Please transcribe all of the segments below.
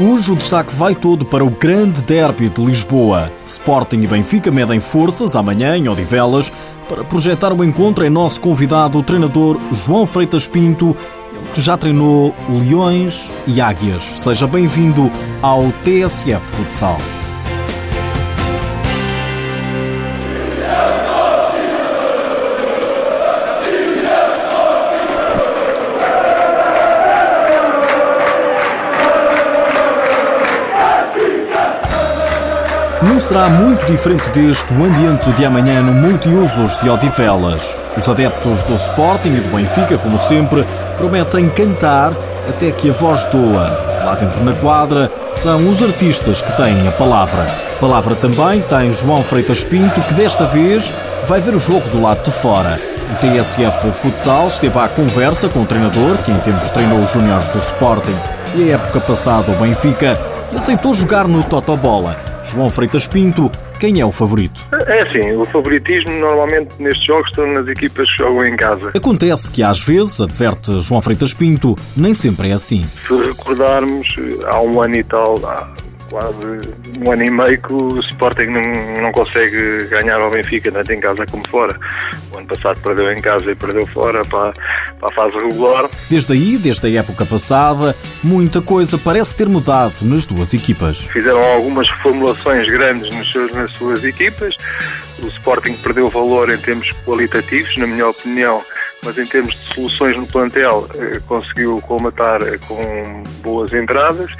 Hoje o destaque vai todo para o grande derby de Lisboa. Sporting e Benfica medem forças amanhã em Odivelas para projetar o encontro em nosso convidado, o treinador João Freitas Pinto, que já treinou Leões e Águias. Seja bem-vindo ao TSF Futsal. Não será muito diferente deste o ambiente de amanhã no Multiusos de Odivelas. Os adeptos do Sporting e do Benfica, como sempre, prometem cantar até que a voz doa. Lá dentro na quadra são os artistas que têm a palavra. Palavra também tem João Freitas Pinto, que desta vez vai ver o jogo do lado de fora. O TSF Futsal esteve à conversa com o treinador, que em tempos treinou os júniores do Sporting e a época passada o Benfica, e aceitou jogar no Totobola. João Freitas Pinto, quem é o favorito? É assim, o favoritismo normalmente nestes jogos estão nas equipas que jogam em casa. Acontece que às vezes, adverte João Freitas Pinto, nem sempre é assim. Se recordarmos, há um ano e tal, há quase um ano e meio que o Sporting não, não consegue ganhar ao Benfica, tanto em casa como fora. O ano passado perdeu em casa e perdeu fora para, para a fase regular. Desde aí, desde a época passada, muita coisa parece ter mudado nas duas equipas. Fizeram algumas reformulações grandes nos seus, nas suas equipas. O Sporting perdeu valor em termos qualitativos, na minha opinião, mas em termos de soluções no plantel eh, conseguiu colmatar eh, com boas entradas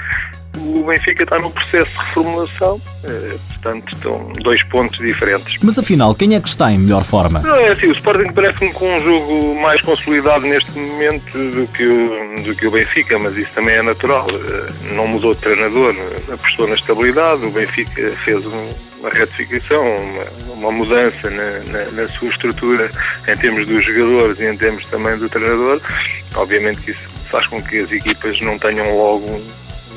o Benfica está num processo de reformulação, eh, portanto estão dois pontos diferentes. Mas afinal, quem é que está em melhor forma? Não, é assim, o Sporting parece-me com um jogo mais consolidado neste momento do que, o, do que o Benfica, mas isso também é natural. Eh, não mudou de treinador, apostou na estabilidade, o Benfica fez uma retificação, uma, uma mudança na, na, na, sua estrutura em termos dos jogadores e em termos também do treinador. Obviamente que isso faz com que as equipas não tenham logo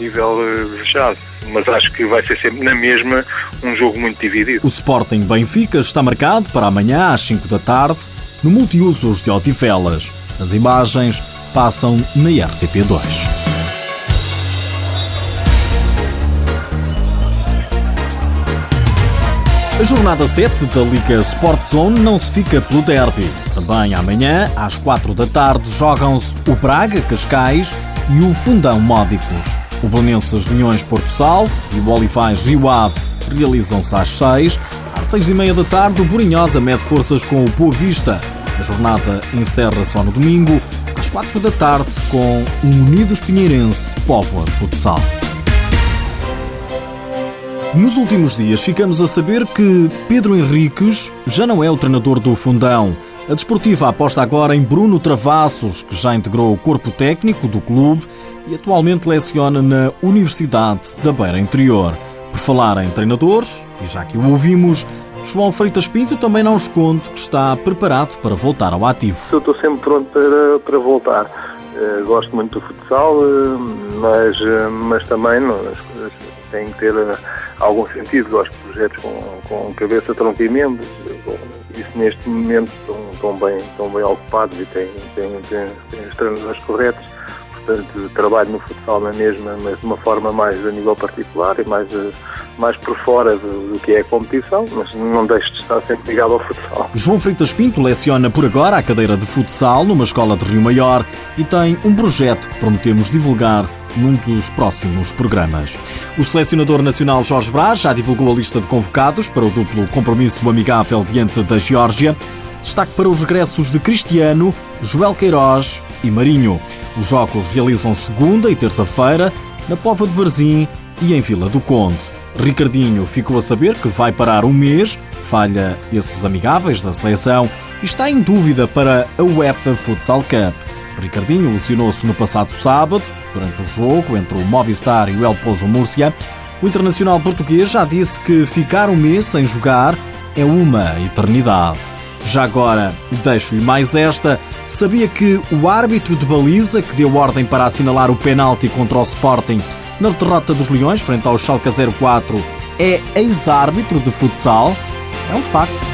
nível desejado. Mas acho que vai ser sempre na mesma um jogo muito dividido. O Sporting Benfica está marcado para amanhã às 5 da tarde no Multiusos de Odivelas. As imagens passam na RTP2. A jornada 7 da Liga Sport Zone não se fica pelo derby. Também amanhã, às 4 da tarde, jogam-se o Braga Cascais e o Fundão Módicos. O Belenenses Leões Porto Salvo e o Olivais Rio Ave realizam-se às 6. Às 6 e meia da tarde, o Borinhosa mede forças com o Boa Vista. A jornada encerra só no domingo, às 4 da tarde, com o Unidos Pinheirense Póvoa Futsal. Nos últimos dias ficamos a saber que Pedro Henriques já não é o treinador do Fundão. A desportiva aposta agora em Bruno Travassos, que já integrou o corpo técnico do clube e atualmente leciona na Universidade da Beira Interior. Por falar em treinadores, e já que o ouvimos, João Freitas Pinto também não esconde que está preparado para voltar ao ativo. Eu estou sempre pronto para, para voltar. Uh, gosto muito do futsal, uh, mas, uh, mas também não, as coisas têm que ter algum sentido. Gosto de projetos com, com cabeça, tronco e membros. Isso neste momento estão, estão, bem, estão bem ocupados e têm, têm, têm, têm portanto trabalho no futsal na mesma, mas de uma forma mais a nível particular e mais, eh, mais por fora do, do que é a competição, mas não deixo de estar sempre ligado ao futsal. João Freitas Pinto leciona por agora a cadeira de futsal numa escola de Rio Maior e tem um projeto que prometemos divulgar num dos próximos programas. O selecionador nacional Jorge Braz já divulgou a lista de convocados para o duplo compromisso amigável diante da Geórgia. Destaque para os regressos de Cristiano, Joel Queiroz e Marinho. Os jogos realizam segunda e terça-feira na Pova de Varzim e em Vila do Conde. Ricardinho ficou a saber que vai parar um mês, falha esses amigáveis da seleção e está em dúvida para a UEFA Futsal Cup. Ricardinho lesionou-se no passado sábado, durante o jogo entre o Movistar e o El Pozo Múrcia. O internacional português já disse que ficar um mês sem jogar é uma eternidade. Já agora, deixo-lhe mais esta. Sabia que o árbitro de baliza que deu ordem para assinalar o penalti contra o Sporting na derrota dos Leões frente ao Schalke 04 é ex-árbitro de futsal? É um facto.